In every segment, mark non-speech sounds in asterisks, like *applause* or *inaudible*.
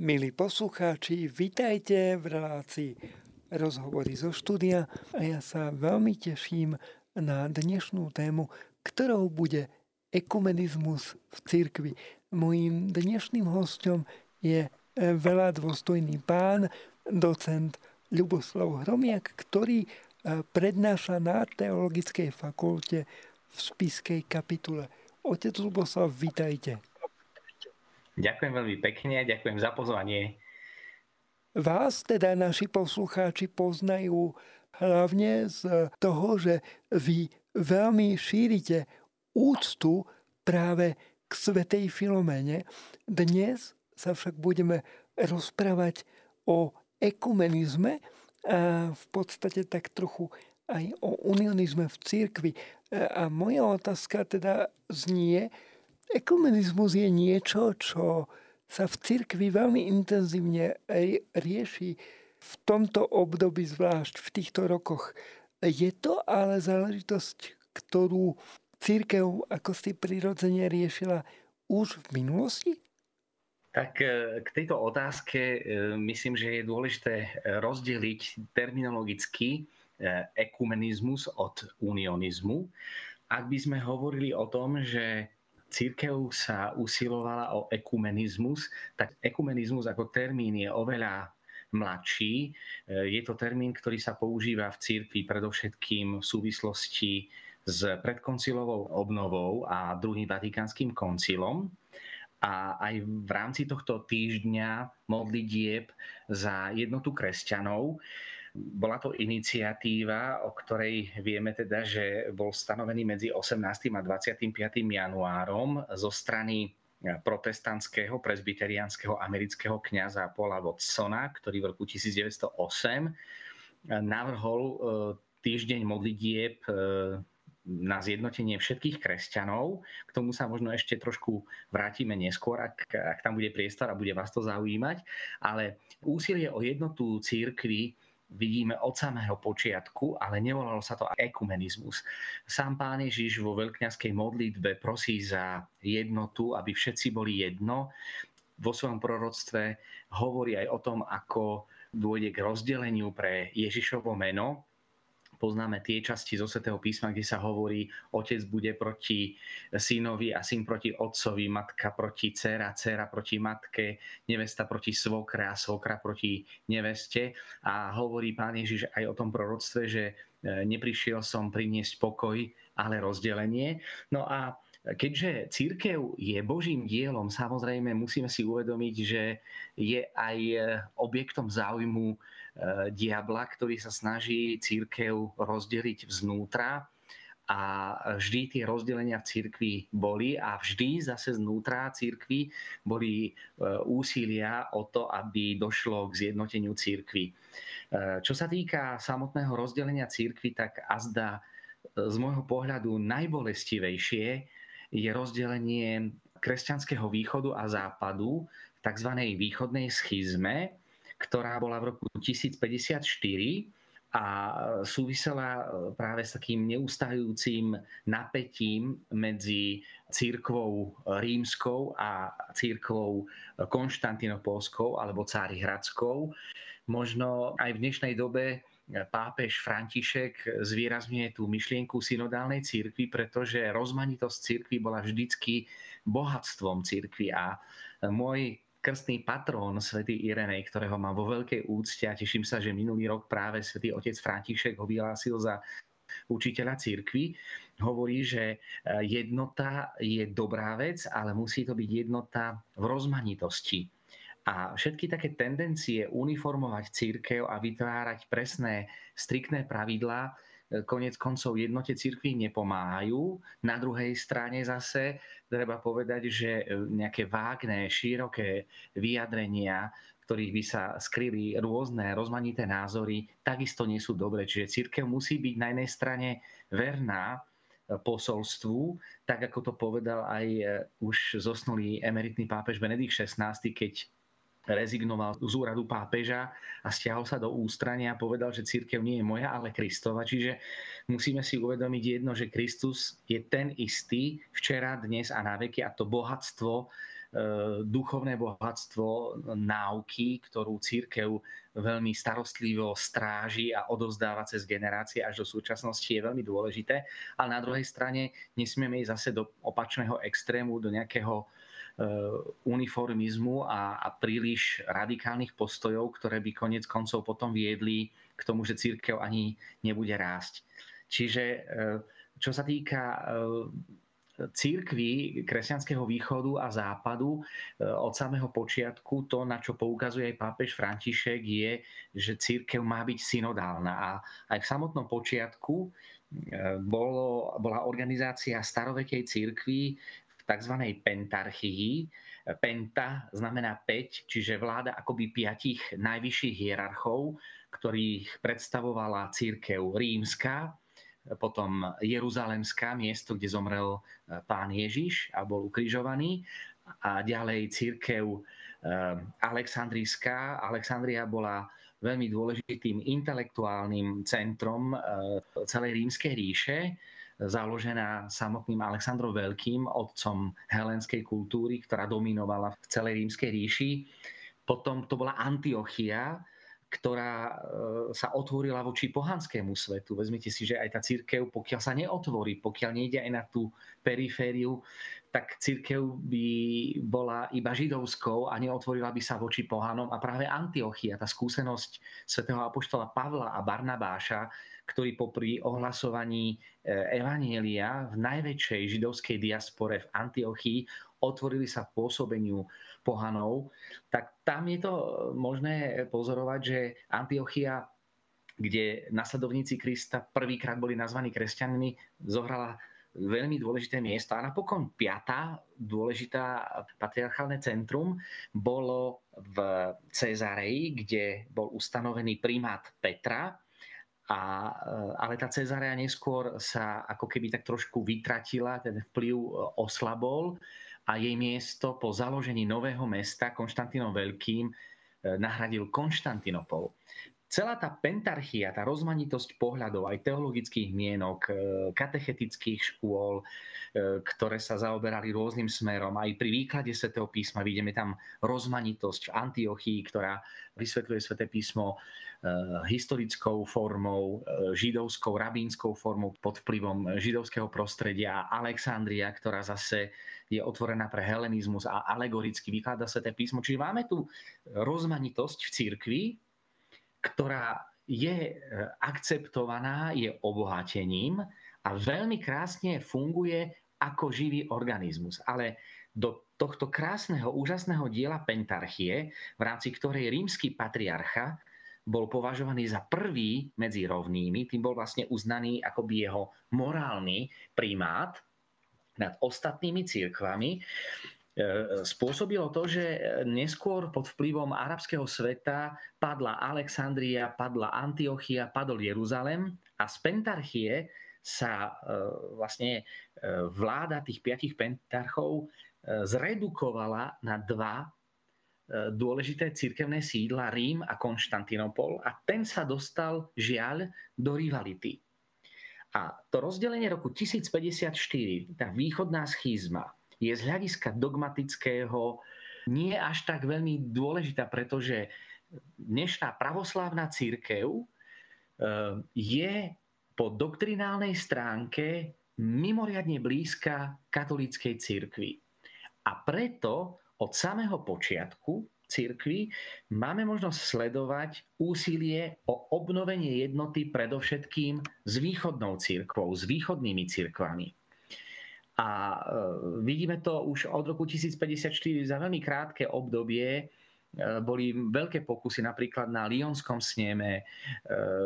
Milí poslucháči, vitajte v relácii rozhovory zo štúdia a ja sa veľmi teším na dnešnú tému, ktorou bude ekumenizmus v cirkvi. Mojím dnešným hostom je veľa dôstojný pán, docent Ľuboslav Hromiak, ktorý eh, prednáša na Teologickej fakulte v Spiskej kapitule. Otec Ľuboslav, vitajte. Ďakujem veľmi pekne, ďakujem za pozvanie. Vás teda naši poslucháči poznajú hlavne z toho, že vy veľmi šírite úctu práve k Svetej Filomene. Dnes sa však budeme rozprávať o ekumenizme a v podstate tak trochu aj o unionizme v církvi. A moja otázka teda znie, Ekumenizmus je niečo, čo sa v cirkvi veľmi intenzívne rieši v tomto období, zvlášť v týchto rokoch. Je to ale záležitosť, ktorú církev ako si prirodzene riešila už v minulosti? Tak e, k tejto otázke e, myslím, že je dôležité rozdeliť terminologicky e, ekumenizmus od unionizmu. Ak by sme hovorili o tom, že církev sa usilovala o ekumenizmus, tak ekumenizmus ako termín je oveľa mladší. E, je to termín, ktorý sa používa v církvi predovšetkým v súvislosti s predkoncilovou obnovou a druhým vatikánskym koncilom. A aj v rámci tohto týždňa modlitieb za jednotu kresťanov bola to iniciatíva, o ktorej vieme teda, že bol stanovený medzi 18. a 25. januárom zo strany protestantského presbyteriánskeho amerického kňaza Paula Watsona, ktorý v roku 1908 navrhol e, týždeň modlitieb na zjednotenie všetkých kresťanov. K tomu sa možno ešte trošku vrátime neskôr, ak, ak tam bude priestor a bude vás to zaujímať. Ale úsilie o jednotu církvy vidíme od samého počiatku, ale nevolalo sa to ekumenizmus. Sám pán Ježiš vo veľkňaskej modlitbe prosí za jednotu, aby všetci boli jedno. Vo svojom proroctve hovorí aj o tom, ako dôjde k rozdeleniu pre Ježišovo meno, poznáme tie časti zo Svetého písma, kde sa hovorí, otec bude proti synovi a syn proti otcovi, matka proti dcera, dcera proti matke, nevesta proti svokre a svokra proti neveste. A hovorí pán Ježiš aj o tom proroctve, že e, neprišiel som priniesť pokoj, ale rozdelenie. No a Keďže církev je Božím dielom, samozrejme musíme si uvedomiť, že je aj e, objektom záujmu diabla, ktorý sa snaží církev rozdeliť vznútra a vždy tie rozdelenia v církvi boli a vždy zase znútra církvy boli e, úsilia o to, aby došlo k zjednoteniu církvy. E, čo sa týka samotného rozdelenia církvy, tak azda z môjho pohľadu najbolestivejšie je rozdelenie kresťanského východu a západu v tzv. východnej schizme, ktorá bola v roku 1054 a súvisela e, práve s takým neustajujúcim napätím medzi církvou rímskou a církvou konštantinopolskou alebo Hradskou. Možno aj v dnešnej dobe pápež František zvýrazňuje tú myšlienku synodálnej církvy, pretože rozmanitosť církvy bola vždycky bohatstvom církvy a môj krstný patrón svätý Irenej, ktorého mám vo veľkej úcte a teším sa, že minulý rok práve svätý otec František ho vyhlásil za učiteľa církvy, hovorí, že e, jednota je dobrá vec, ale musí to byť jednota v rozmanitosti. A všetky také tendencie uniformovať církev a vytvárať presné, striktné pravidlá konec koncov jednote cirkví nepomáhajú. Na druhej strane zase treba povedať, že nejaké vágne, široké vyjadrenia, ktorých by sa skryli rôzne rozmanité názory, takisto nie sú dobré. Čiže církev musí byť na jednej strane verná posolstvu, tak ako to povedal aj už zosnulý emeritný pápež Benedikt XVI, keď rezignoval z úradu pápeža a stiahol sa do ústrania a povedal, že církev nie je moja, ale Kristova. Čiže musíme si uvedomiť jedno, že Kristus je ten istý včera, dnes a na veky a to bohatstvo duchovné bohatstvo náuky, ktorú církev veľmi starostlivo stráži a odovzdáva cez generácie až do súčasnosti je veľmi dôležité. Ale na druhej strane nesmieme ísť zase do opačného extrému, do nejakého uniformizmu a, a príliš radikálnych postojov, ktoré by konec koncov potom viedli k tomu, že církev ani nebude rásť. Čiže čo sa týka církvy kresťanského východu a západu od samého počiatku to, na čo poukazuje aj pápež František, je, že církev má byť synodálna. A aj v samotnom počiatku bolo, bola organizácia starovekej církvy tzv. pentarchii. Penta znamená 5, čiže vláda akoby piatich najvyšších hierarchov, ktorých predstavovala církev rímska, potom Jeruzalemská, miesto, kde zomrel e, pán Ježiš a bol ukrižovaný a ďalej církev e, Alexandrijská. Alexandria bola veľmi dôležitým intelektuálnym centrom e, celej rímskej ríše, založená samotným Alexandrom Veľkým, otcom helenskej kultúry, ktorá dominovala v celej rímskej ríši. Potom to bola Antiochia, ktorá e, sa otvorila voči pohanskému svetu. Vezmite si, že aj tá církev, pokiaľ sa neotvorí, pokiaľ nejde aj na tú perifériu, tak církev by bola iba židovskou a neotvorila by sa voči pohanom. A práve Antiochia, tá skúsenosť svätého apoštola Pavla a Barnabáša, ktorí popri ohlasovaní e, Evanielia v najväčšej židovskej diaspore v Antiochii otvorili sa pôsobeniu pohanov, tak tam je to možné pozorovať, že Antiochia, kde nasledovníci Krista prvýkrát boli nazvaní kresťanmi, zohrala veľmi dôležité miesto. A napokon piatá dôležitá patriarchálne centrum bolo v Cezareji, kde bol ustanovený primát Petra, a, ale tá Cezarea neskôr sa ako keby tak trošku vytratila, ten vplyv oslabol a jej miesto po založení nového mesta Konštantínom Veľkým e, nahradil Konštantinopol. Celá tá pentarchia, tá rozmanitosť pohľadov, aj teologických mienok, katechetických škôl, ktoré sa zaoberali rôznym smerom, aj pri výklade svätého písma vidíme tam rozmanitosť v Antiochii, ktorá vysvetľuje sväté písmo historickou formou, židovskou, rabínskou formou pod vplyvom židovského prostredia Alexandria, ktorá zase je otvorená pre helenizmus a alegoricky vyklada Sveté písmo. Čiže máme tu rozmanitosť v cirkvi, ktorá je e, akceptovaná, je obohatením a veľmi krásne funguje ako živý organizmus. Ale do tohto krásneho, úžasného diela Pentarchie, v rámci ktorej rímsky patriarcha bol považovaný za prvý medzi rovnými, tým bol vlastne uznaný akoby jeho morálny primát, nad ostatnými církvami, e, spôsobilo to, že neskôr pod vplyvom arabského sveta padla Alexandria, padla Antiochia, padol Jeruzalem a z pentarchie sa e, vlastne e, vláda tých piatich pentarchov zredukovala na dva dôležité cirkevné sídla Rím a Konštantinopol a ten sa dostal žiaľ do rivality. A to rozdelenie roku 1054, tá východná schizma, je z hľadiska dogmatického nie až tak veľmi dôležitá, pretože dnešná pravoslávna církev eh, je po doktrinálnej stránke mimoriadne blízka katolíckej církvi. A preto od samého počiatku cirkvi, máme možnosť sledovať úsilie o obnovenie jednoty predovšetkým s východnou církvou, s východnými církvami. A e, vidíme to už od roku 1054 za veľmi krátke obdobie, e, boli veľké pokusy napríklad na Lyonskom sneme e,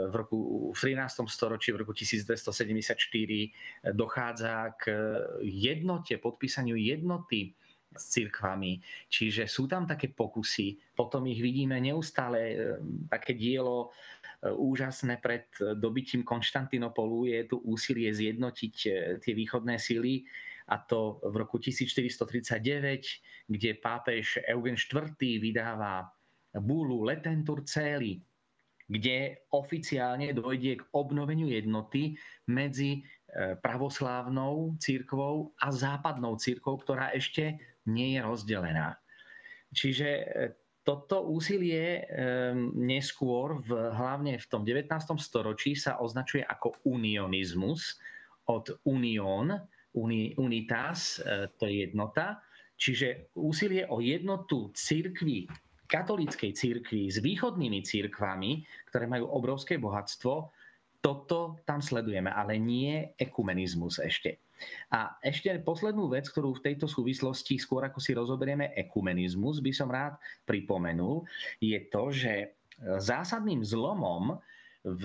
v, roku, v 13. storočí, v roku 1274 dochádza k jednote, podpísaniu jednoty s cirkvami. Čiže sú tam také pokusy. Potom ich vidíme neustále, e, také dielo e, úžasné pred dobytím Konštantinopolu je tu úsilie zjednotiť tie východné síly a to v roku 1439, kde pápež Eugen IV. vydáva búlu Letentur Celi, kde oficiálne dojde k obnoveniu jednoty medzi pravoslávnou církvou a západnou církvou, ktorá ešte nie je rozdelená. Čiže toto úsilie neskôr, v, hlavne v tom 19. storočí, sa označuje ako unionizmus od union, uni, unitas, e, to je jednota. Čiže úsilie o jednotu církvy, katolíckej církvy s východnými církvami, ktoré majú obrovské bohatstvo, toto tam sledujeme, ale nie ekumenizmus ešte. A ešte poslednú vec, ktorú v tejto súvislosti, skôr ako si rozoberieme ekumenizmus, by som rád pripomenul, je to, že zásadným zlomom v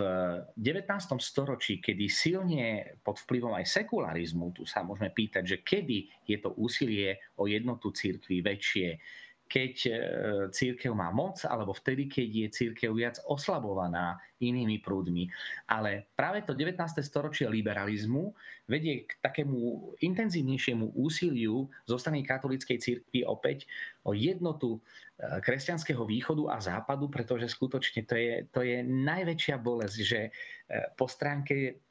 19. storočí, kedy silne pod vplyvom aj sekularizmu, tu sa môžeme pýtať, že kedy je to úsilie o jednotu církvy väčšie, keď e, církev má moc, alebo vtedy, keď je církev viac oslabovaná inými prúdmi. Ale práve to 19. storočie liberalizmu vedie k takému intenzívnejšiemu úsiliu zo strany katolíckej církvy opäť o jednotu e, kresťanského východu a západu, pretože skutočne to je, to je najväčšia bolesť, že e, po stránke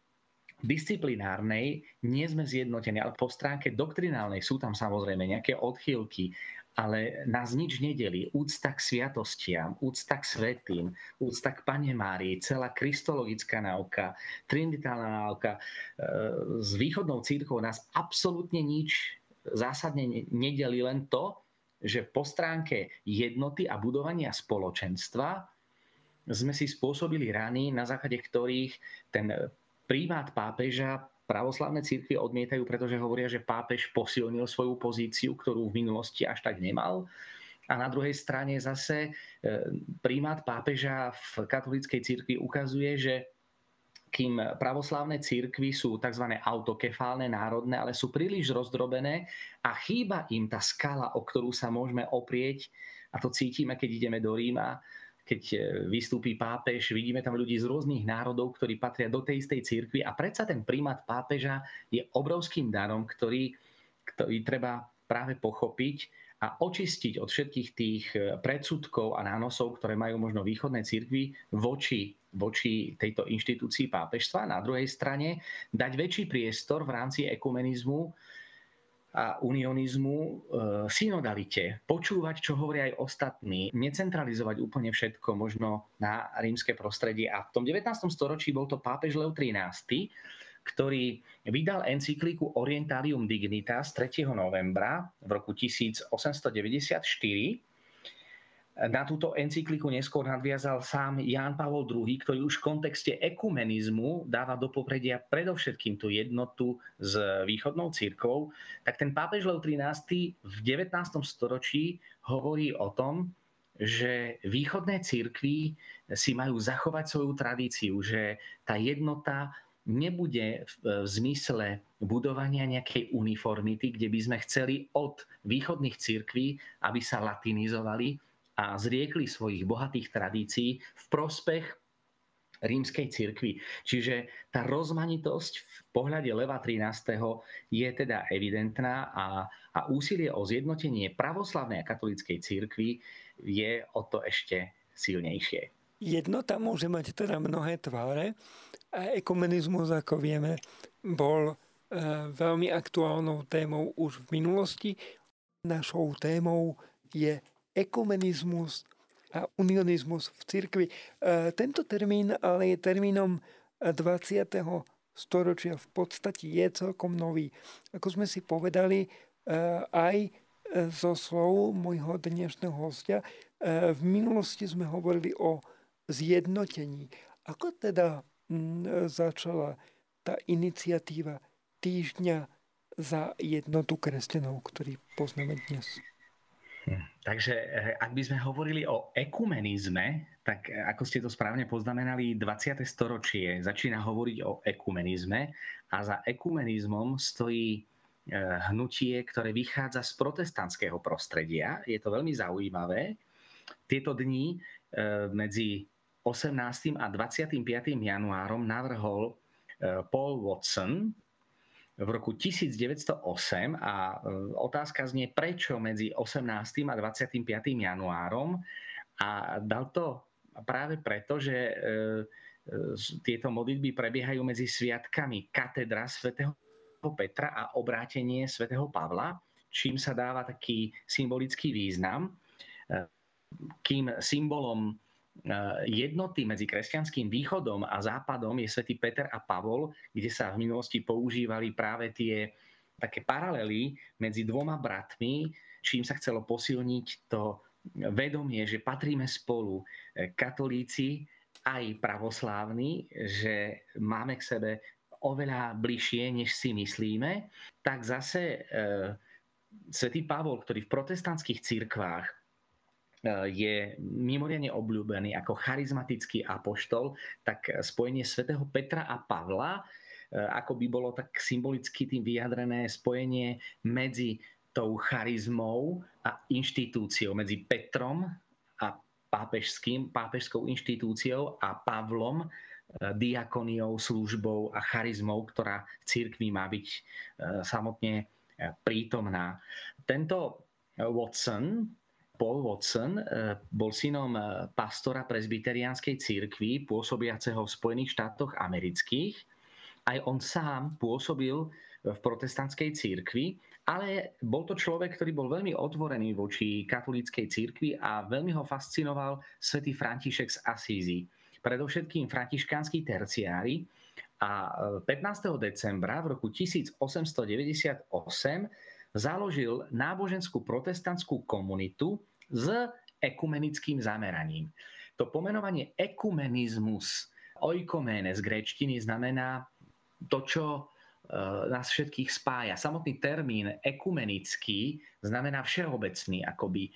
disciplinárnej nie sme zjednotení, ale po stránke doktrinálnej sú tam samozrejme nejaké odchýlky, ale nás nič nedelí. Úcta k sviatostiam, úcta k svetým, úcta k Pane Márii, celá kristologická náuka, trinitálna náuka. E, s východnou církou nás absolútne nič zásadne nedelí len to, že po stránke jednoty a budovania spoločenstva sme si spôsobili rany, na základe ktorých ten prímát pápeža pravoslavné církvy odmietajú, pretože hovoria, že pápež posilnil svoju pozíciu, ktorú v minulosti až tak nemal. A na druhej strane zase e, prímát pápeža v katolíckej církvi ukazuje, že kým pravoslávne církvy sú tzv. autokefálne, národné, ale sú príliš rozdrobené a chýba im tá skala, o ktorú sa môžeme oprieť, a to cítime, keď ideme do Ríma, keď e, vystúpi pápež, vidíme tam ľudí z rôznych národov, ktorí patria do tej istej cirkvi a predsa ten prímat pápeža je obrovským darom, ktorý, ktorý treba práve pochopiť a očistiť od všetkých tých e, predsudkov a nánosov, ktoré majú možno východné cirkvi voči, voči tejto inštitúcii pápežstva. Na druhej strane dať väčší priestor v rámci ekumenizmu a unionizmu e, synodalite, počúvať, čo hovoria aj ostatní, necentralizovať úplne všetko možno na rímske prostredie. A v tom 19. storočí bol to pápež Leo XIII, ktorý vydal encykliku Orientalium Dignitas 3. novembra v roku 1894 na túto encykliku neskôr nadviazal sám Ján Pavol II, ktorý už v kontexte ekumenizmu dáva do popredia predovšetkým tú jednotu s východnou církvou, tak ten pápež Leo XIII v 19. storočí hovorí o tom, že východné církvy si majú zachovať svoju tradíciu, že tá jednota nebude v zmysle budovania nejakej uniformity, kde by sme chceli od východných církví, aby sa latinizovali, a zriekli svojich bohatých tradícií v prospech rímskej cirkvi. Čiže tá rozmanitosť v pohľade Leva 13. je teda evidentná a, a úsilie o zjednotenie pravoslavnej a katolíckej cirkvi je o to ešte silnejšie. Jednota môže mať teda mnohé tváre a ekumenizmus, ako vieme, bol e, veľmi aktuálnou témou už v minulosti. Našou témou je ekumenizmus a unionizmus v cirkvi. E, tento termín ale je termínom 20. storočia v podstate je celkom nový. Ako sme si povedali e, aj e, zo slov môjho dnešného hostia, v minulosti sme hovorili o zjednotení. Ako teda začala tá iniciatíva týždňa za jednotu kresťanov, ktorý poznáme dnes? Takže eh, ak by sme hovorili o ekumenizme, tak eh, ako ste to správne poznamenali, 20. storočie začína hovoriť o ekumenizme a za ekumenizmom stojí eh, hnutie, ktoré vychádza z protestantského prostredia. Je to veľmi zaujímavé. Tieto dni medzi 18. a 25. januárom navrhol Paul Watson, v roku 1908 a e, otázka znie, prečo medzi 18. a 25. januárom a dal to práve preto, že e, e, tieto modlitby prebiehajú medzi sviatkami katedra svätého Petra a obrátenie svätého Pavla, čím sa dáva taký symbolický význam, kým symbolom jednoty medzi kresťanským východom a západom je svätý Peter a Pavol, kde sa v minulosti používali práve tie také paralely medzi dvoma bratmi, čím sa chcelo posilniť to vedomie, že patríme spolu e, katolíci aj pravoslávni, že máme k sebe oveľa bližšie, než si myslíme, tak zase e, svätý Pavol, ktorý v protestantských cirkvách e, je mimoriadne obľúbený ako charizmatický apoštol, tak spojenie svätého Petra a Pavla ako by bolo tak symbolicky tým vyjadrené spojenie medzi tou charizmou a inštitúciou medzi Petrom a pápežským, pápežskou inštitúciou a Pavlom, e, diakoniou, službou a charizmou, ktorá v cirkvi má byť e, samotne e, prítomná. Tento Watson, Paul Watson, bol synom pastora prezbyteriánskej cirkvi pôsobiaceho v Spojených štátoch amerických. Aj on sám pôsobil v protestantskej církvi, ale bol to človek, ktorý bol veľmi otvorený voči katolíckej církvi a veľmi ho fascinoval svätý František z Asízy. Predovšetkým františkánsky terciári a 15. E, decembra v roku 1898 založil náboženskú protestantskú komunitu s ekumenickým zameraním. To pomenovanie ekumenizmus, oikoméne z gréčtiny znamená to, čo Eh, nás všetkých spája. Samotný termín ekumenický znamená všeobecný akoby,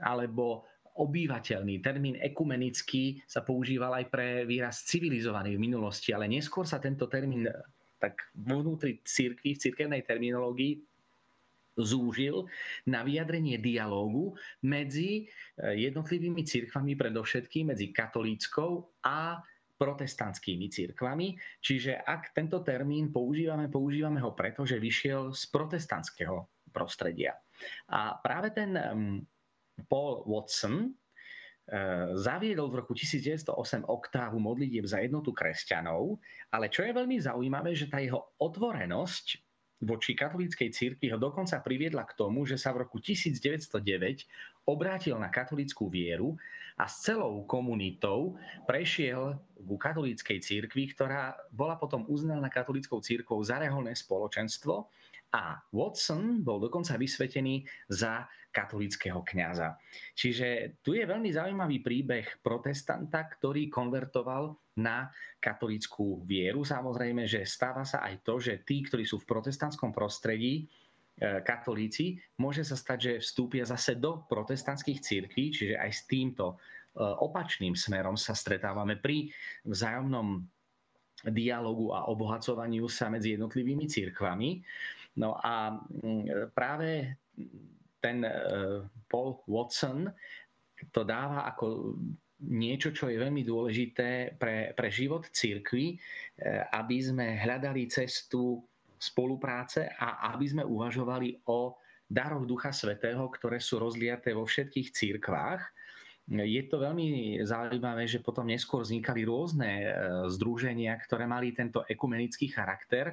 alebo obývateľný. Termín ekumenický sa používal aj pre výraz civilizovaný v minulosti, ale neskôr sa tento termín tak vnútri církvy, v cirkevnej terminológii zúžil na vyjadrenie dialógu medzi eh, jednotlivými církvami, predovšetkým medzi katolíckou a protestantskými církvami. Čiže ak tento termín používame, používame ho preto, že vyšiel z protestantského prostredia. A práve ten Paul Watson e, zaviedol v roku 1908 oktávu modlitieb za jednotu kresťanov, ale čo je veľmi zaujímavé, že tá jeho otvorenosť voči katolíckej cirkvi ho dokonca priviedla k tomu, že sa v roku 1909 obrátil na katolíckú vieru a s celou komunitou prešiel ku katolíckej cirkvi, ktorá bola potom uznaná katolíckou cirkvou za reholné spoločenstvo a Watson bol dokonca vysvetený za katolického kňaza. Čiže tu je veľmi zaujímavý príbeh protestanta, ktorý konvertoval na katolickú vieru. Samozrejme, že stáva sa aj to, že tí, ktorí sú v protestantskom prostredí, E, katolíci, môže sa stať, že vstúpia zase do protestantských církví, čiže aj s týmto e, opačným smerom sa stretávame pri vzájomnom dialogu a obohacovaniu sa medzi jednotlivými církvami. No a mm, práve ten e, Paul Watson to dáva ako niečo, čo je veľmi dôležité pre, pre život církvy, aby sme hľadali cestu spolupráce a aby sme uvažovali o daroch Ducha Svetého, ktoré sú rozliaté vo všetkých církvách. Je to veľmi zaujímavé, že potom neskôr vznikali rôzne e, združenia, ktoré mali tento ekumenický charakter.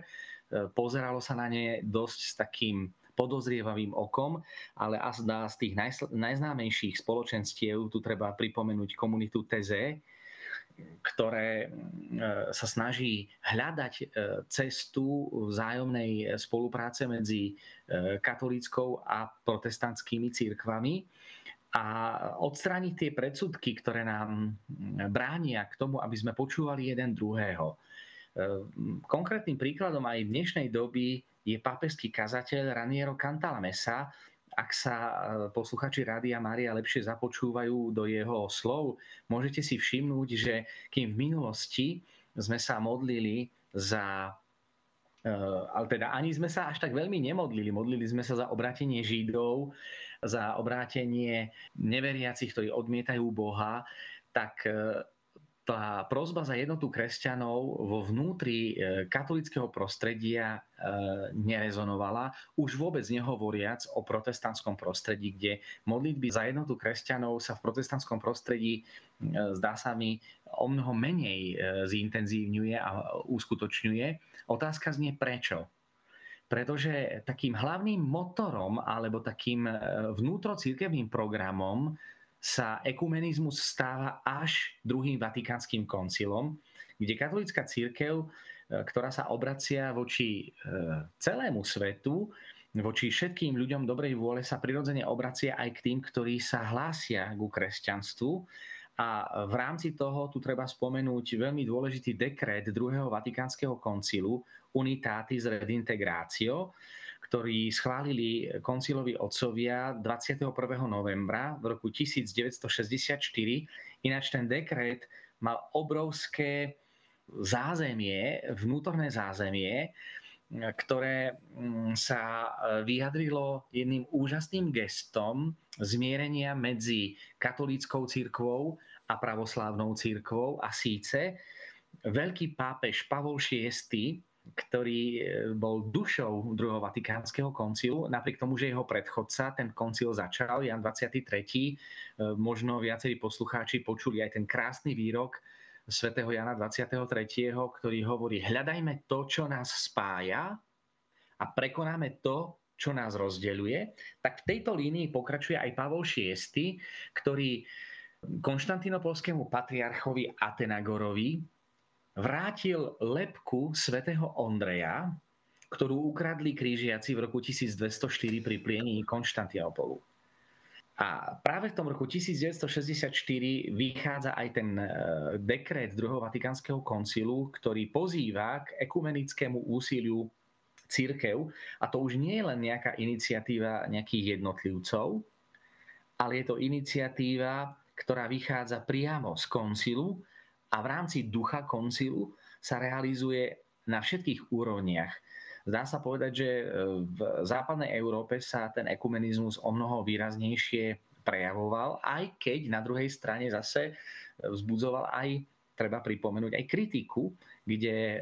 E, pozeralo sa na ne dosť s takým podozrievavým okom, ale azda z tých najznámejších spoločenstiev, tu treba pripomenúť komunitu TZ, ktoré e, sa snaží hľadať e, cestu vzájomnej spolupráce medzi katolíckou a protestantskými církvami a odstrániť tie predsudky, ktoré nám bránia k tomu, aby sme počúvali jeden druhého. Konkrétnym príkladom aj v dnešnej doby je pápežský kazateľ Raniero Cantalamessa, ak sa e, posluchači Rádia Mária lepšie započúvajú do jeho slov, môžete si všimnúť, že kým v minulosti sme sa modlili za e, ale teda ani sme sa až tak veľmi nemodlili. Modlili sme sa za obrátenie Židov, za obrátenie neveriacich, ktorí odmietajú Boha, tak e, tá prozba za jednotu kresťanov vo vnútri e, katolického prostredia e, nerezonovala, už vôbec nehovoriac o protestantskom prostredí, kde modlitby za jednotu kresťanov sa v protestantskom prostredí, e, zdá sa mi, o mnoho menej zintenzívňuje a uskutočňuje. Otázka znie prečo. pretože takým hlavným motorom alebo takým vnútrocirkevným programom sa ekumenizmus stáva až druhým vatikánskym koncilom, kde katolická církev, e, ktorá sa obracia voči celému svetu, voči všetkým ľuďom dobrej vôle sa prirodzene obracia aj k tým, ktorí sa hlásia ku kresťanstvu. A v rámci toho tu treba spomenúť veľmi dôležitý dekret druhého Vatikánskeho koncilu Unitatis Redintegratio, ktorý schválili koncilovi otcovia 21. novembra v roku 1964. Ináč ten dekret mal obrovské zázemie, vnútorné zázemie, ktoré mm, sa e, vyjadrilo jedným úžasným gestom zmierenia medzi katolíckou církvou a pravoslávnou církvou a síce veľký pápež Pavol VI, ktorý e, bol dušou druhého vatikánskeho koncilu, napriek tomu, že jeho predchodca ten koncil začal, Jan 23. E, možno viacerí poslucháči počuli aj ten krásny výrok svätého Jana 23., ktorý hovorí, hľadajme to, čo nás spája a prekonáme to, čo nás rozdeľuje, tak v tejto línii pokračuje aj Pavol VI, ktorý konštantinopolskému patriarchovi Atenagorovi vrátil lepku svätého Ondreja, ktorú ukradli krížiaci v roku 1204 pri pliení Konštantinopolu. A práve v tom roku 1964 vychádza aj ten e, dekret druhého Vatikánskeho koncilu, ktorý pozýva k ekumenickému úsiliu církev. A to už nie je len nejaká iniciatíva nejakých jednotlivcov, ale je to iniciatíva, ktorá vychádza priamo z koncilu a v rámci ducha koncilu sa realizuje na všetkých úrovniach. Zdá sa povedať, že e, v západnej Európe sa ten ekumenizmus o mnoho výraznejšie prejavoval, aj keď na druhej strane zase e, vzbudzoval aj treba pripomenúť aj kritiku, kde e,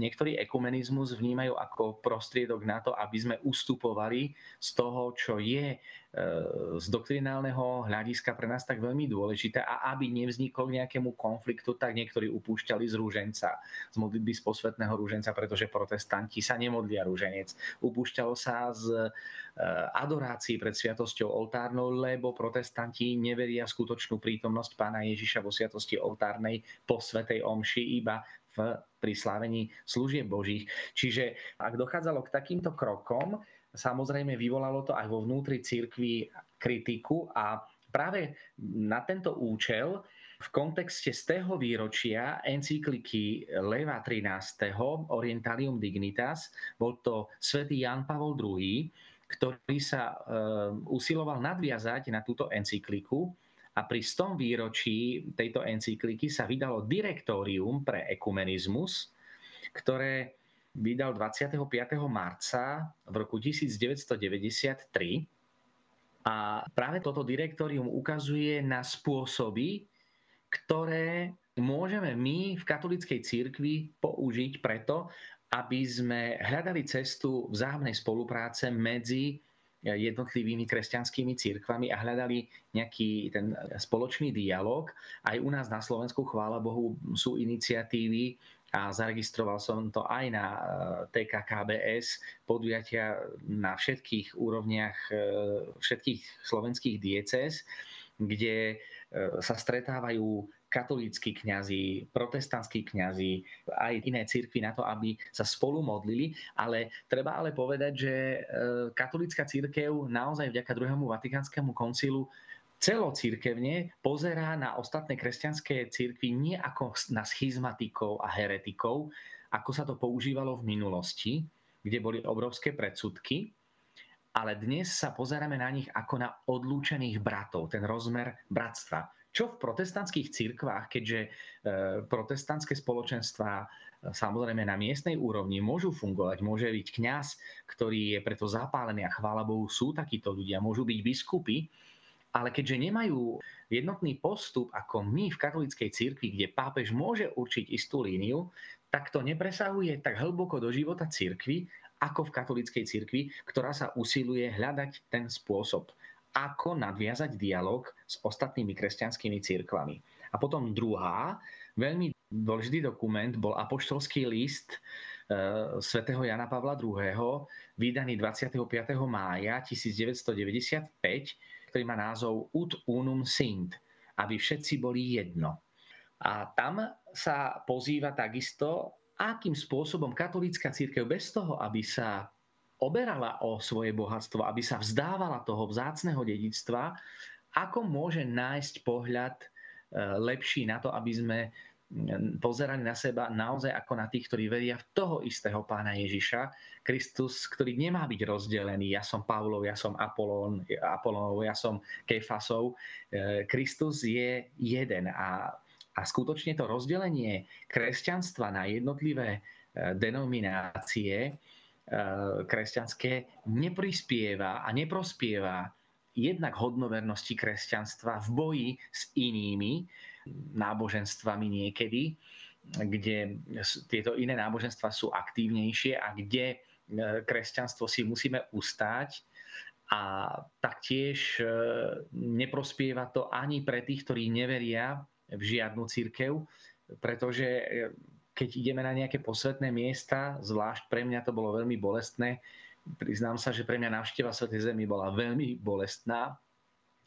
niektorí ekumenizmus vnímajú ako prostriedok na to, aby sme ustupovali z toho, čo je e, z doktrinálneho hľadiska pre nás tak veľmi dôležité a aby nevzniklo k nejakému konfliktu, tak niektorí upúšťali z rúženca, z modlitby z posvetného rúženca, pretože protestanti sa nemodlia rúženec. Upúšťalo sa z adorácií pred sviatosťou oltárnou, lebo protestanti neveria v skutočnú prítomnosť pána Ježiša vo sviatosti oltárnej po svetej omši, iba v prislávení služieb Božích. Čiže ak dochádzalo k takýmto krokom, samozrejme vyvolalo to aj vo vnútri církvy kritiku a práve na tento účel v kontexte z tého výročia encykliky Leva 13. Orientalium Dignitas bol to svätý Jan Pavol II, ktorý sa e, usiloval nadviazať na túto encykliku a pri 100 výročí tejto encykliky sa vydalo direktórium pre ekumenizmus, ktoré vydal 25. marca v roku 1993. A práve toto direktórium ukazuje na spôsoby, ktoré môžeme my v katolíckej církvi použiť preto, aby sme hľadali cestu vzájomnej spolupráce medzi jednotlivými kresťanskými církvami a hľadali nejaký ten spoločný dialog. Aj u nás na Slovensku, chvála Bohu, sú iniciatívy a zaregistroval som to aj na eh, TKKBS, podujatia na všetkých úrovniach eh, všetkých slovenských diecéz, kde eh, sa stretávajú katolíckí kňazi, protestantskí kňazi, aj iné cirkvy na to, aby sa spolu modlili. Ale treba ale povedať, že e, katolícka církev naozaj vďaka druhému vatikánskemu koncilu celocírkevne pozerá na ostatné kresťanské církvy nie ako na schizmatikov a heretikov, ako sa to používalo v minulosti, kde boli obrovské predsudky, ale dnes sa pozeráme na nich ako na odlúčených bratov, ten rozmer bratstva. Čo v protestantských cirkvách, keďže e, protestantské spoločenstva e, samozrejme na miestnej úrovni môžu fungovať, môže byť kňaz, ktorý je preto zapálený a chvála Bohu sú takíto ľudia, môžu byť biskupy, ale keďže nemajú jednotný postup ako my v katolíckej cirkvi, kde pápež môže určiť istú líniu, tak to nepresahuje tak hlboko do života cirkvi, ako v katolíckej cirkvi, ktorá sa usiluje hľadať ten spôsob ako nadviazať dialog s ostatnými kresťanskými církvami. A potom druhá, veľmi dôležitý dokument bol apoštolský list svätého Jana Pavla II, vydaný 25. mája 1995, ktorý má názov Ut unum sint, aby všetci boli jedno. A tam sa pozýva takisto, akým spôsobom katolícka církev bez toho, aby sa oberala o svoje bohatstvo, aby sa vzdávala toho vzácného dedictva, ako môže nájsť pohľad e, lepší na to, aby sme pozerali na seba naozaj ako na tých, ktorí veria v toho istého pána Ježiša. Kristus, ktorý nemá byť rozdelený. Ja som Pavlov, ja som Apolón, Apolónov, ja som Kefasov. E, Kristus je jeden a, a skutočne to rozdelenie kresťanstva na jednotlivé e, denominácie kresťanské neprispieva a neprospieva jednak hodnovernosti kresťanstva v boji s inými náboženstvami niekedy, kde tieto iné náboženstva sú aktívnejšie a kde eh, kresťanstvo si musíme ustáť. A taktiež eh, neprospieva to ani pre tých, ktorí neveria v žiadnu církev, pretože keď ideme na nejaké posvetné miesta, zvlášť pre mňa to bolo veľmi bolestné. Priznám sa, že pre mňa návšteva Svetej Zemi bola veľmi bolestná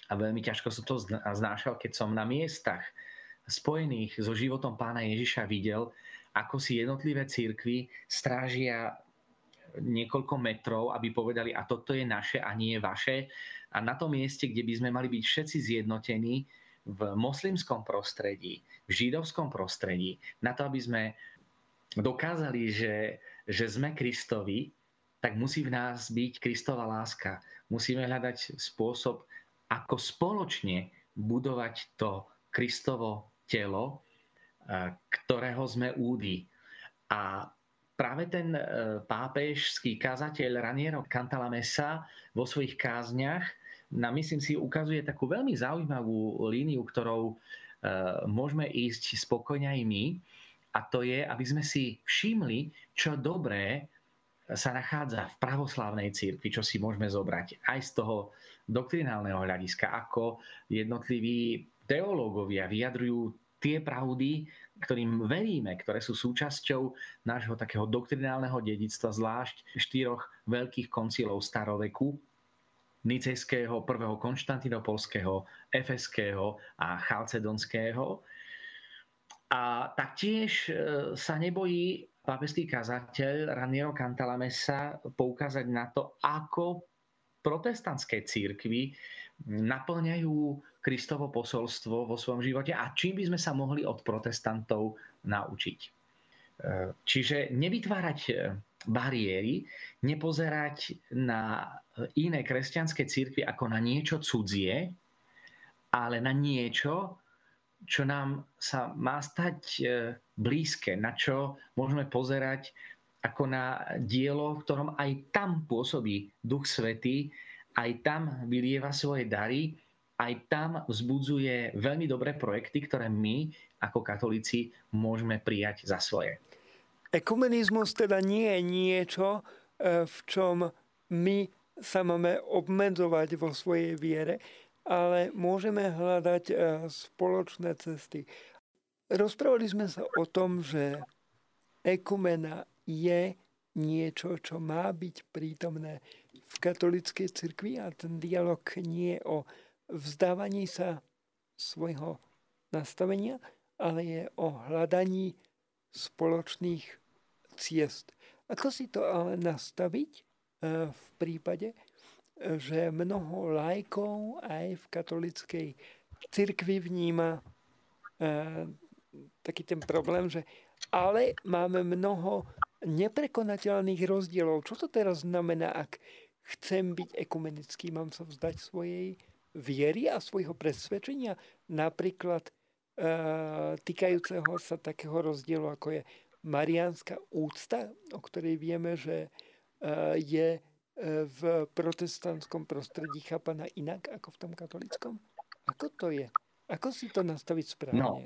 a veľmi ťažko som to znášal, keď som na miestach spojených so životom pána Ježiša videl, ako si jednotlivé církvy strážia niekoľko metrov, aby povedali, a toto je naše a nie je vaše. A na tom mieste, kde by sme mali byť všetci zjednotení, v moslimskom prostredí, v židovskom prostredí, na to, aby sme dokázali, že, že sme Kristovi, tak musí v nás byť Kristova láska. Musíme hľadať spôsob, ako spoločne budovať to Kristovo telo, eh, ktorého sme údy. A práve ten eh, pápežský kazateľ Raniero Cantalamessa vo svojich kázniach na myslím si ukazuje takú veľmi zaujímavú líniu, ktorou e, môžeme ísť spokojne aj my. A to je, aby sme si všimli, čo dobré sa nachádza v pravoslávnej církvi, čo si môžeme zobrať aj z toho doktrinálneho hľadiska, ako jednotliví teológovia vyjadrujú tie pravdy, ktorým veríme, ktoré sú súčasťou nášho takého doktrinálneho dedictva, zvlášť štyroch veľkých koncilov staroveku, nicejského, prvého konštantinopolského, efeského a chalcedonského. A taktiež e, sa nebojí pápežský kazateľ Raniero Cantalamessa poukázať na to, ako protestantské církvy naplňajú Kristovo posolstvo vo svojom živote a čím by sme sa mohli od protestantov naučiť. E, čiže nevytvárať e, bariéry, nepozerať na iné kresťanské církvy ako na niečo cudzie, ale na niečo, čo nám sa má stať e, blízke, na čo môžeme pozerať ako na dielo, v ktorom aj tam pôsobí Duch Svetý, aj tam vylieva svoje dary, aj tam vzbudzuje veľmi dobré projekty, ktoré my ako katolíci môžeme prijať za svoje. Ekumenizmus teda nie je niečo, e, v čom my sa máme obmedzovať vo svojej viere, ale môžeme hľadať e, spoločné cesty. Rozprávali sme sa o tom, že ekumena je niečo, čo má byť prítomné v katolíckej cirkvi a ten dialog nie je o vzdávaní sa svojho nastavenia, ale je o hľadaní spoločných ciest. Ako si to ale nastaviť e, v prípade, že mnoho lajkov aj v katolickej cirkvi vníma e, taký ten problém, že ale máme mnoho neprekonateľných rozdielov. Čo to teraz znamená, ak chcem byť ekumenický? Mám sa vzdať svojej viery a svojho presvedčenia? Napríklad e, týkajúceho sa takého rozdielu, ako je mariánska úcta, o ktorej vieme, že e, je e, v protestantskom prostredí chápaná inak ako v tom katolickom? Ako to je? Ako si to nastaviť správne? No,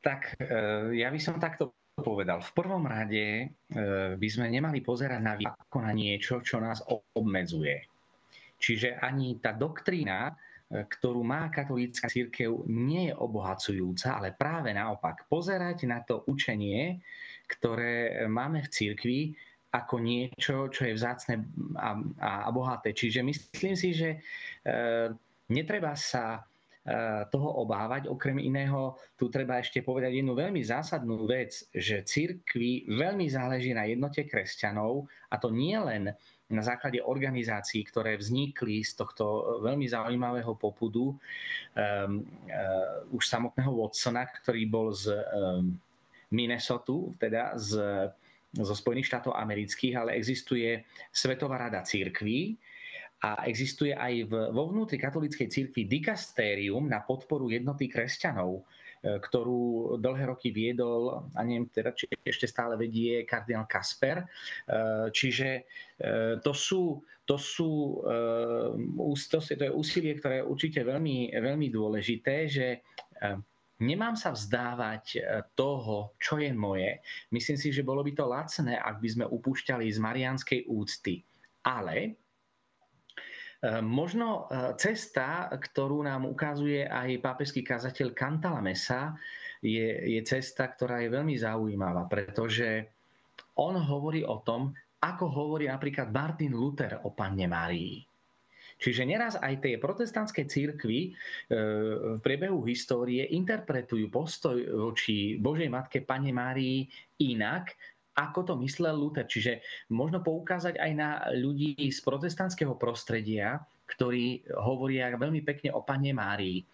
tak e, ja by som takto povedal. V prvom rade by sme nemali pozerať na ako na niečo, čo nás obmedzuje. Čiže ani tá doktrína ktorú má katolícka církev, nie je obohacujúca, ale práve naopak. Pozerať na to učenie, ktoré máme v církvi, ako niečo, čo je vzácne a, a, a bohaté. Čiže myslím si, že e, netreba sa e, toho obávať. Okrem iného, tu treba ešte povedať jednu veľmi zásadnú vec, že církvi veľmi záleží na jednote kresťanov a to nie len na základe organizácií, ktoré vznikli z tohto veľmi zaujímavého popudu um, uh, už samotného Watsona, ktorý bol z um, Minnesota, teda z, zo Spojených štátov amerických, ale existuje Svetová rada církví, a existuje aj v, vo vnútri katolíckej církvy dikastérium na podporu jednoty kresťanov. Ktorú dlhé roky viedol, a neviem teda, či ešte stále vedie kardinál Kasper. E, čiže e, to sú, to sú to, to je úsilie, ktoré je určite veľmi, veľmi dôležité, že Nemám sa vzdávať toho, čo je moje. Myslím si, že bolo by to lacné, ak by sme upúšťali z marianskej úcty. Ale možno e, cesta, ktorú nám ukazuje aj pápežský kazateľ Cantalamessa, je, je cesta, ktorá je veľmi zaujímavá, pretože on hovorí o tom, ako hovorí napríklad Martin Luther o Panne Márii. Čiže neraz aj tie protestantské církvy e, v priebehu histórie interpretujú postoj voči Božej Matke Pane Márii inak, ako to myslel Luther. Čiže možno poukázať aj na ľudí z protestantského prostredia, ktorí hovoria veľmi pekne o Pane Márii.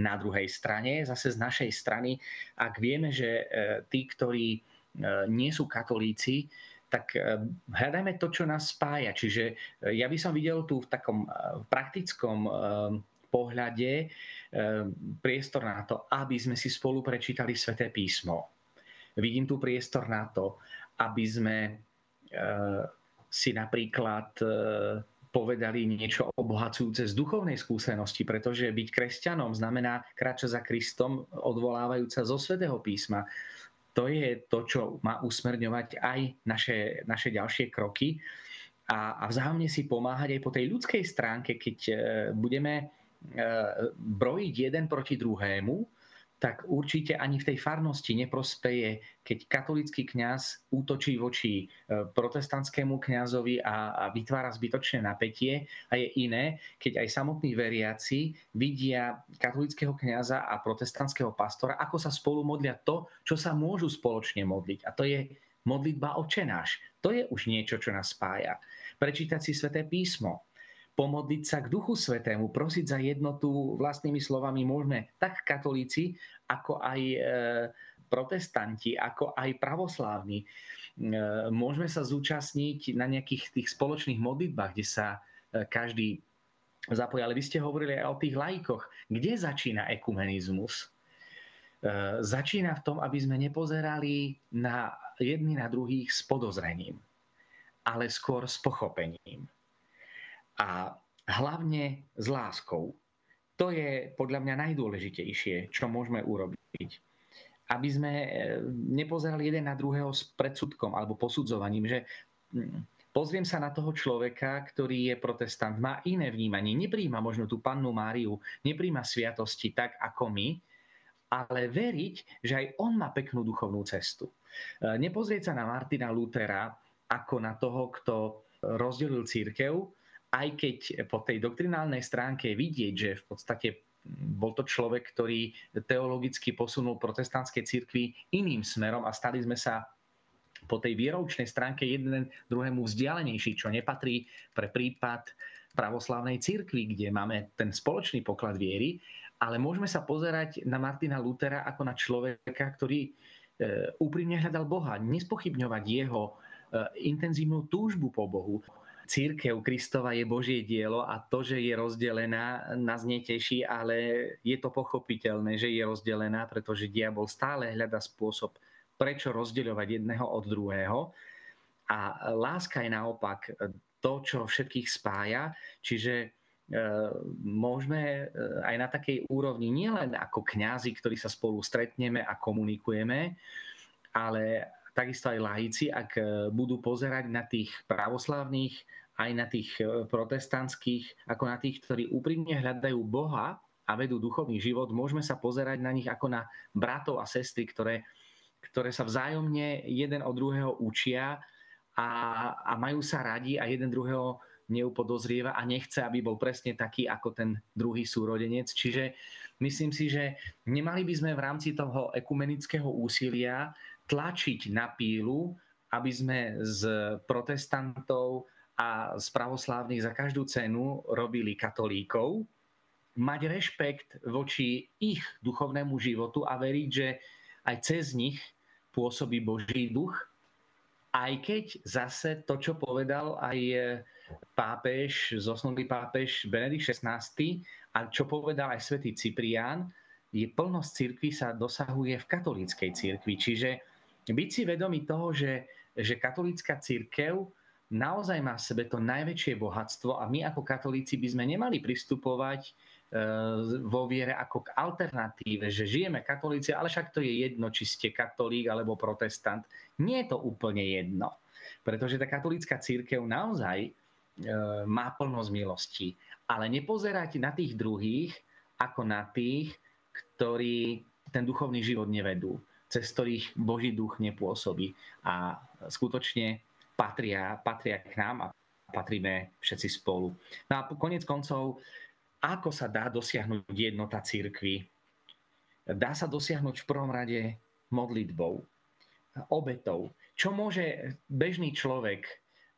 Na druhej strane, zase z našej strany, ak vieme, že e, tí, ktorí e, nie sú katolíci, tak e, hľadajme to, čo nás spája. Čiže ja by som videl tu v takom praktickom pohľade priestor na to, aby sme si spolu prečítali sväté písmo. Vidím tu priestor na to, aby sme e, si napríklad e, povedali niečo obohacujúce z duchovnej skúsenosti, pretože byť kresťanom znamená kráčať za Kristom, odvolávajúca zo svetého písma. To je to, čo má usmerňovať aj naše, naše ďalšie kroky a, a vzájomne si pomáhať aj po tej ľudskej stránke, keď e, budeme brojiť jeden proti druhému, tak určite ani v tej farnosti neprospeje, keď katolický kňaz útočí voči e, protestantskému kňazovi a, a vytvára zbytočné napätie. A je iné, keď aj samotní veriaci vidia katolického kňaza a protestantského pastora, ako sa spolu modlia to, čo sa môžu spoločne modliť. A to je modlitba očenáš. To je už niečo, čo nás spája. Prečítať si sväté písmo, pomodliť sa k Duchu Svetému, prosiť za jednotu vlastnými slovami môžeme tak katolíci, ako aj e, protestanti, ako aj pravoslávni. E, môžeme sa zúčastniť na nejakých tých spoločných modlitbách, kde sa e, každý zapojí. Ale vy ste hovorili aj o tých lajkoch. Kde začína ekumenizmus? Začína v tom, aby sme nepozerali na jedni na druhých s podozrením, ale skôr s pochopením a hlavne s láskou. To je podľa mňa najdôležitejšie, čo môžeme urobiť. Aby sme e, nepozerali jeden na druhého s predsudkom alebo posudzovaním, že hm, pozriem sa na toho človeka, ktorý je protestant, má iné vnímanie, nepríjma možno tú pannu Máriu, nepríjma sviatosti tak ako my, ale veriť, že aj on má peknú duchovnú cestu. E, nepozrieť sa na Martina Lutera ako na toho, kto rozdelil církev, aj keď po tej doktrinálnej stránke vidieť, že v podstate bol to človek, ktorý teologicky posunul protestantské cirkvi iným smerom a stali sme sa po tej vieroučnej stránke jeden druhému vzdialenejší, čo nepatrí pre prípad pravoslavnej cirkvi, kde máme ten spoločný poklad viery, ale môžeme sa pozerať na Martina Lutera ako na človeka, ktorý e, úprimne hľadal Boha, nespochybňovať jeho e, intenzívnu túžbu po Bohu, církev Kristova je Božie dielo a to, že je rozdelená, nás neteší, ale je to pochopiteľné, že je rozdelená, pretože diabol stále hľada spôsob, prečo rozdeľovať jedného od druhého. A láska je naopak to, čo všetkých spája, čiže e, môžeme e, aj na takej úrovni nielen ako kňazi, ktorí sa spolu stretneme a komunikujeme, ale takisto aj laici, ak e, budú pozerať na tých pravoslávnych aj na tých e, protestantských, ako na tých, ktorí úprimne hľadajú Boha a vedú duchovný život, môžeme sa pozerať na nich ako na bratov a sestry, ktoré, ktoré sa vzájomne jeden od druhého učia a, a majú sa radi a jeden druhého neupodozrieva a nechce, aby bol presne taký ako ten druhý súrodenec. Čiže myslím si, že nemali by sme v rámci toho ekumenického úsilia tlačiť na pílu, aby sme z protestantov a z pravoslávnych za každú cenu robili katolíkov, mať rešpekt voči ich duchovnému životu a veriť, že aj cez nich pôsobí Boží duch, aj keď zase to, čo povedal aj pápež, zosnulý pápež Benedikt XVI a čo povedal aj svätý Cyprián, je plnosť cirkvi sa dosahuje v katolíckej cirkvi. Čiže byť si vedomý toho, že, že katolícka církev naozaj má v sebe to najväčšie bohatstvo a my ako katolíci by sme nemali pristupovať E, vo viere ako k alternatíve, že žijeme katolíci, ale však to je jedno, či ste katolík alebo protestant. Nie je to úplne jedno, pretože tá katolícka církev naozaj e, má plnosť milosti, ale nepozerať na tých druhých ako na tých, ktorí ten duchovný život nevedú, cez ktorých Boží duch nepôsobí a skutočne patria, patria k nám a patríme všetci spolu. No a konec koncov ako sa dá dosiahnuť jednota církvy? Dá sa dosiahnuť v prvom rade modlitbou, obetou. Čo môže bežný človek,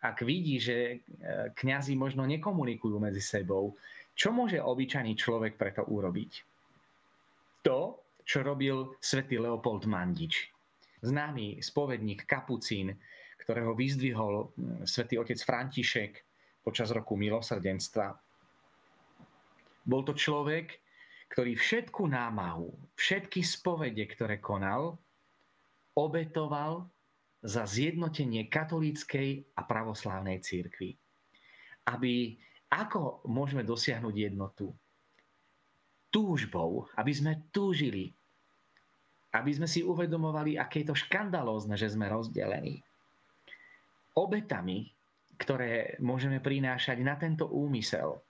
ak vidí, že e, kňazi možno nekomunikujú medzi sebou, čo môže obyčajný človek preto urobiť? To, čo robil svätý Leopold Mandič. Známy spovedník Kapucín, ktorého vyzdvihol svätý otec František počas roku milosrdenstva bol to človek, ktorý všetku námahu, všetky spovede, ktoré konal, obetoval za zjednotenie katolíckej a pravoslávnej církvy. Aby ako môžeme dosiahnuť jednotu? Túžbou, aby sme túžili, aby sme si uvedomovali, aké je to škandalózne, že sme rozdelení. Obetami, ktoré môžeme prinášať na tento úmysel,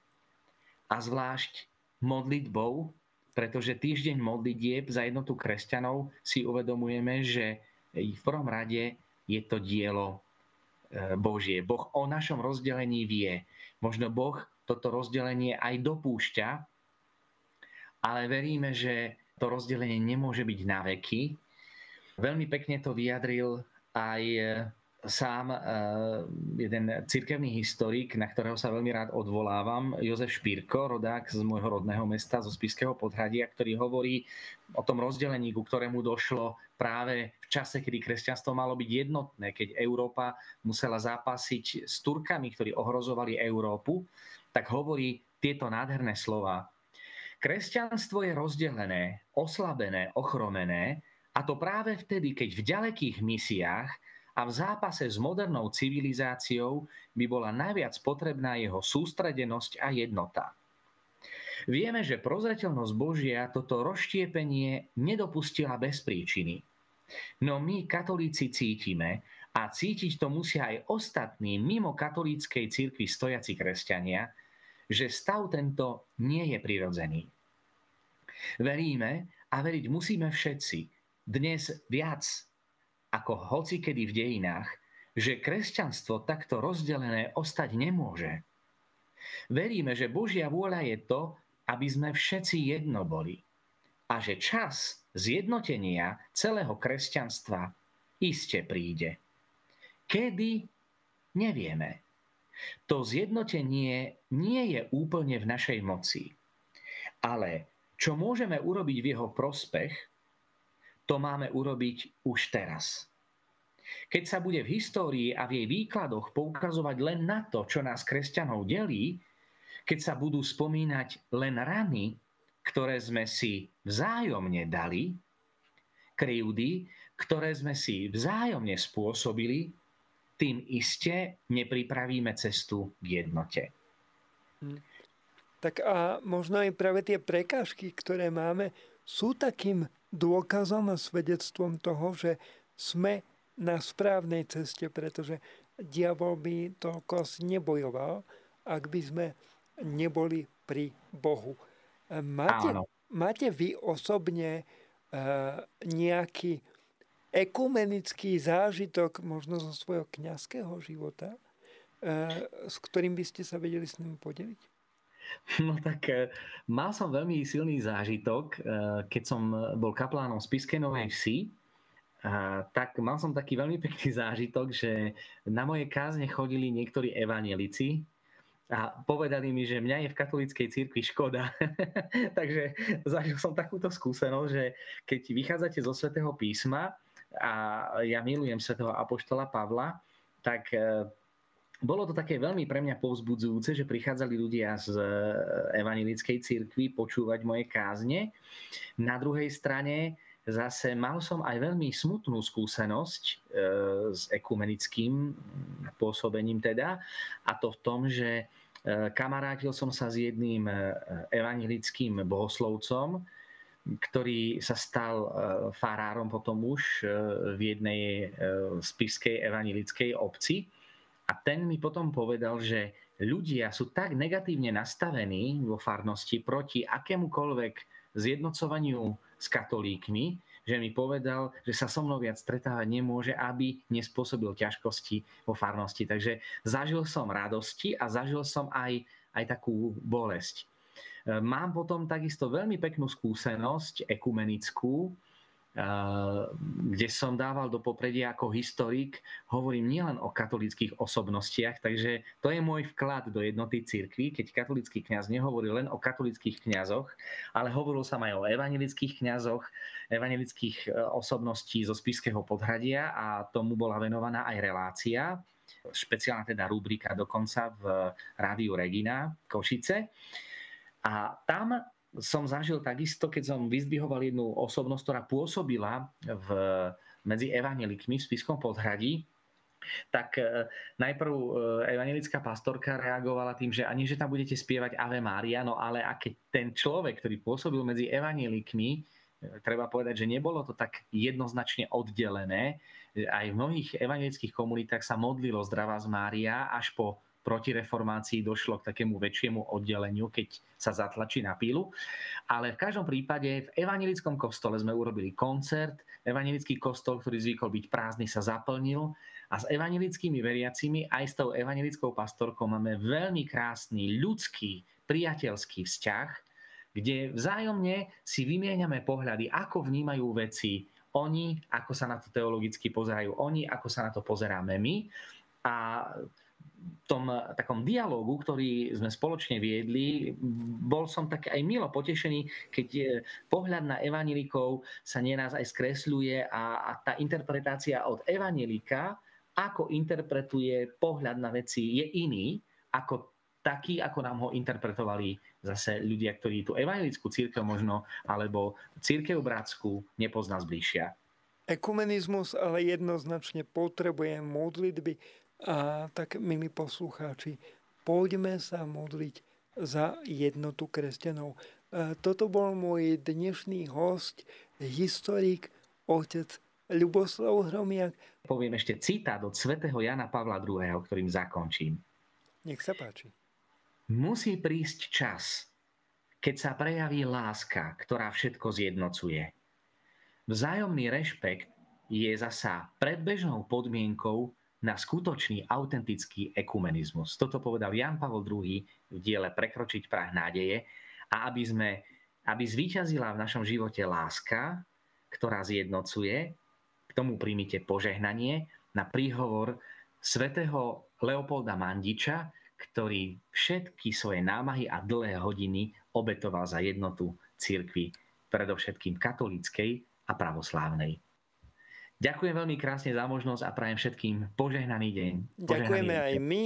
a zvlášť modlitbou, pretože týždeň modlitieb za jednotu kresťanov si uvedomujeme, že v prvom rade je to dielo e, Božie. Boh o našom rozdelení vie. Možno Boh toto rozdelenie aj dopúšťa, ale veríme, že to rozdelenie nemôže byť na veky. Veľmi pekne to vyjadril aj sám eh, jeden cirkevný historik, na ktorého sa veľmi rád odvolávam, Jozef Špírko, rodák z môjho rodného mesta, zo Spiského podhradia, ktorý hovorí o tom rozdelení, ku ktorému došlo práve v čase, kedy kresťanstvo malo byť jednotné, keď Európa musela zápasiť s Turkami, ktorí ohrozovali Európu, tak hovorí tieto nádherné slova. Kresťanstvo je rozdelené, oslabené, ochromené, a to práve vtedy, keď v ďalekých misiách a v zápase s modernou civilizáciou by bola najviac potrebná jeho sústredenosť a jednota. Vieme, že prozreteľnosť Božia toto rozštiepenie nedopustila bez príčiny. No my, katolíci, cítime, a cítiť to musia aj ostatní mimo katolíckej cirkvi stojaci kresťania, že stav tento nie je prirodzený. Veríme a veriť musíme všetci, dnes viac ako hocikedy v dejinách, že kresťanstvo takto rozdelené ostať nemôže. Veríme, že Božia vôľa je to, aby sme všetci jedno boli a že čas zjednotenia celého kresťanstva iste príde. Kedy? Nevieme. To zjednotenie nie je úplne v našej moci. Ale čo môžeme urobiť v jeho prospech, to máme urobiť už teraz. Keď sa bude v histórii a v jej výkladoch poukazovať len na to, čo nás kresťanov delí, keď sa budú spomínať len rany, ktoré sme si vzájomne dali, krivdy, ktoré sme si vzájomne spôsobili, tým iste nepripravíme cestu k jednote. Tak a možno aj práve tie prekážky, ktoré máme, sú takým dôkazom a svedectvom toho, že sme na správnej ceste, pretože diabol by toľko nebojoval, ak by sme neboli pri Bohu. Máte, máte vy osobne nejaký ekumenický zážitok možno zo svojho kňazského života, s ktorým by ste sa vedeli s ním podeliť? *laughs* No tak e, mal som veľmi silný zážitok, e, keď som bol kaplánom z Piskej Novej Vsi, tak mal som taký veľmi pekný zážitok, že na moje kázne chodili niektorí evanielici a povedali mi, že mňa je v katolíckej cirkvi škoda. *laughs* Takže zažil som takúto skúsenosť, že keď vychádzate zo svätého písma a ja milujem svätého apoštola Pavla, tak e, bolo to také veľmi pre mňa povzbudzujúce, že prichádzali ľudia z e, evanilickej cirkvi počúvať moje kázne. Na druhej strane zase mal som aj veľmi smutnú skúsenosť e, s ekumenickým pôsobením teda, a to v tom, že e, kamarátil som sa s jedným evangelickým bohoslovcom, ktorý sa stal farárom potom už v jednej spiskej evangelickej obci. A ten mi potom povedal, že ľudia sú tak negatívne nastavení vo farnosti proti akémukoľvek zjednocovaniu s katolíkmi, že mi povedal, že sa so mnou viac stretávať nemôže, aby nespôsobil ťažkosti vo farnosti. Takže zažil som radosti a zažil som aj, aj takú bolesť. Mám potom takisto veľmi peknú skúsenosť ekumenickú, kde som dával do popredia ako historik, hovorím nielen o katolických osobnostiach, takže to je môj vklad do jednoty cirkvi, keď katolický kňaz nehovorí len o katolických kňazoch, ale hovoril sa aj o evangelických kňazoch, evangelických e, osobností zo Spiského podhradia a tomu bola venovaná aj relácia, špeciálna teda rubrika dokonca v Rádiu Regina Košice. A tam som zažil takisto, keď som vyzdvihoval jednu osobnosť, ktorá pôsobila v, medzi evanelikmi v Spiskom podhradí, tak e, najprv e, evangelická pastorka reagovala tým, že ani že tam budete spievať Ave Mária, no ale a keď ten človek, ktorý pôsobil medzi evanelikmi, e, treba povedať, že nebolo to tak jednoznačne oddelené. Aj v mnohých evangelických komunitách sa modlilo zdravá z Mária až po protireformácii došlo k takému väčšiemu oddeleniu, keď sa zatlačí na pílu. Ale v každom prípade v evangelickom kostole sme urobili koncert. Evangelický kostol, ktorý zvykol byť prázdny, sa zaplnil. A s evangelickými veriacimi, aj s tou evangelickou pastorkou máme veľmi krásny ľudský, priateľský vzťah, kde vzájomne si vymieňame pohľady, ako vnímajú veci oni, ako sa na to teologicky pozerajú oni, ako sa na to pozeráme my. A tom takom dialogu, ktorý sme spoločne viedli, bol som tak aj milo potešený, keď pohľad na evanilikov sa nieraz aj skresľuje a, a tá interpretácia od evanilika, ako interpretuje pohľad na veci, je iný ako taký, ako nám ho interpretovali zase ľudia, ktorí tú evanilickú církev možno, alebo církev bratskú nepozná zbližšia. Ekumenizmus ale jednoznačne potrebuje modlitby a tak, milí poslucháči, poďme sa modliť za jednotu kresťanov. Toto bol môj dnešný host, historik, otec Ľuboslav Hromiak. Poviem ešte citát od svätého Jana Pavla II., ktorým zakončím. Nech sa páči. Musí prísť čas, keď sa prejaví láska, ktorá všetko zjednocuje. Vzájomný rešpekt je zasa predbežnou podmienkou na skutočný, autentický ekumenizmus. Toto povedal Jan Pavel II v diele Prekročiť prah nádeje a aby, sme, aby zvíťazila v našom živote láska, ktorá zjednocuje, k tomu príjmite požehnanie na príhovor svätého Leopolda Mandiča, ktorý všetky svoje námahy a dlhé hodiny obetoval za jednotu cirkvi, predovšetkým katolíckej a pravoslávnej. Ďakujem veľmi krásne za možnosť a prajem všetkým požehnaný deň. Požehnaný Ďakujeme deň. aj my.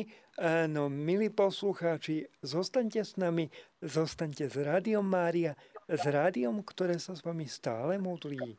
No, milí poslucháči, zostaňte s nami, zostaňte s Rádiom Mária, s rádiom, ktoré sa s vami stále modlí.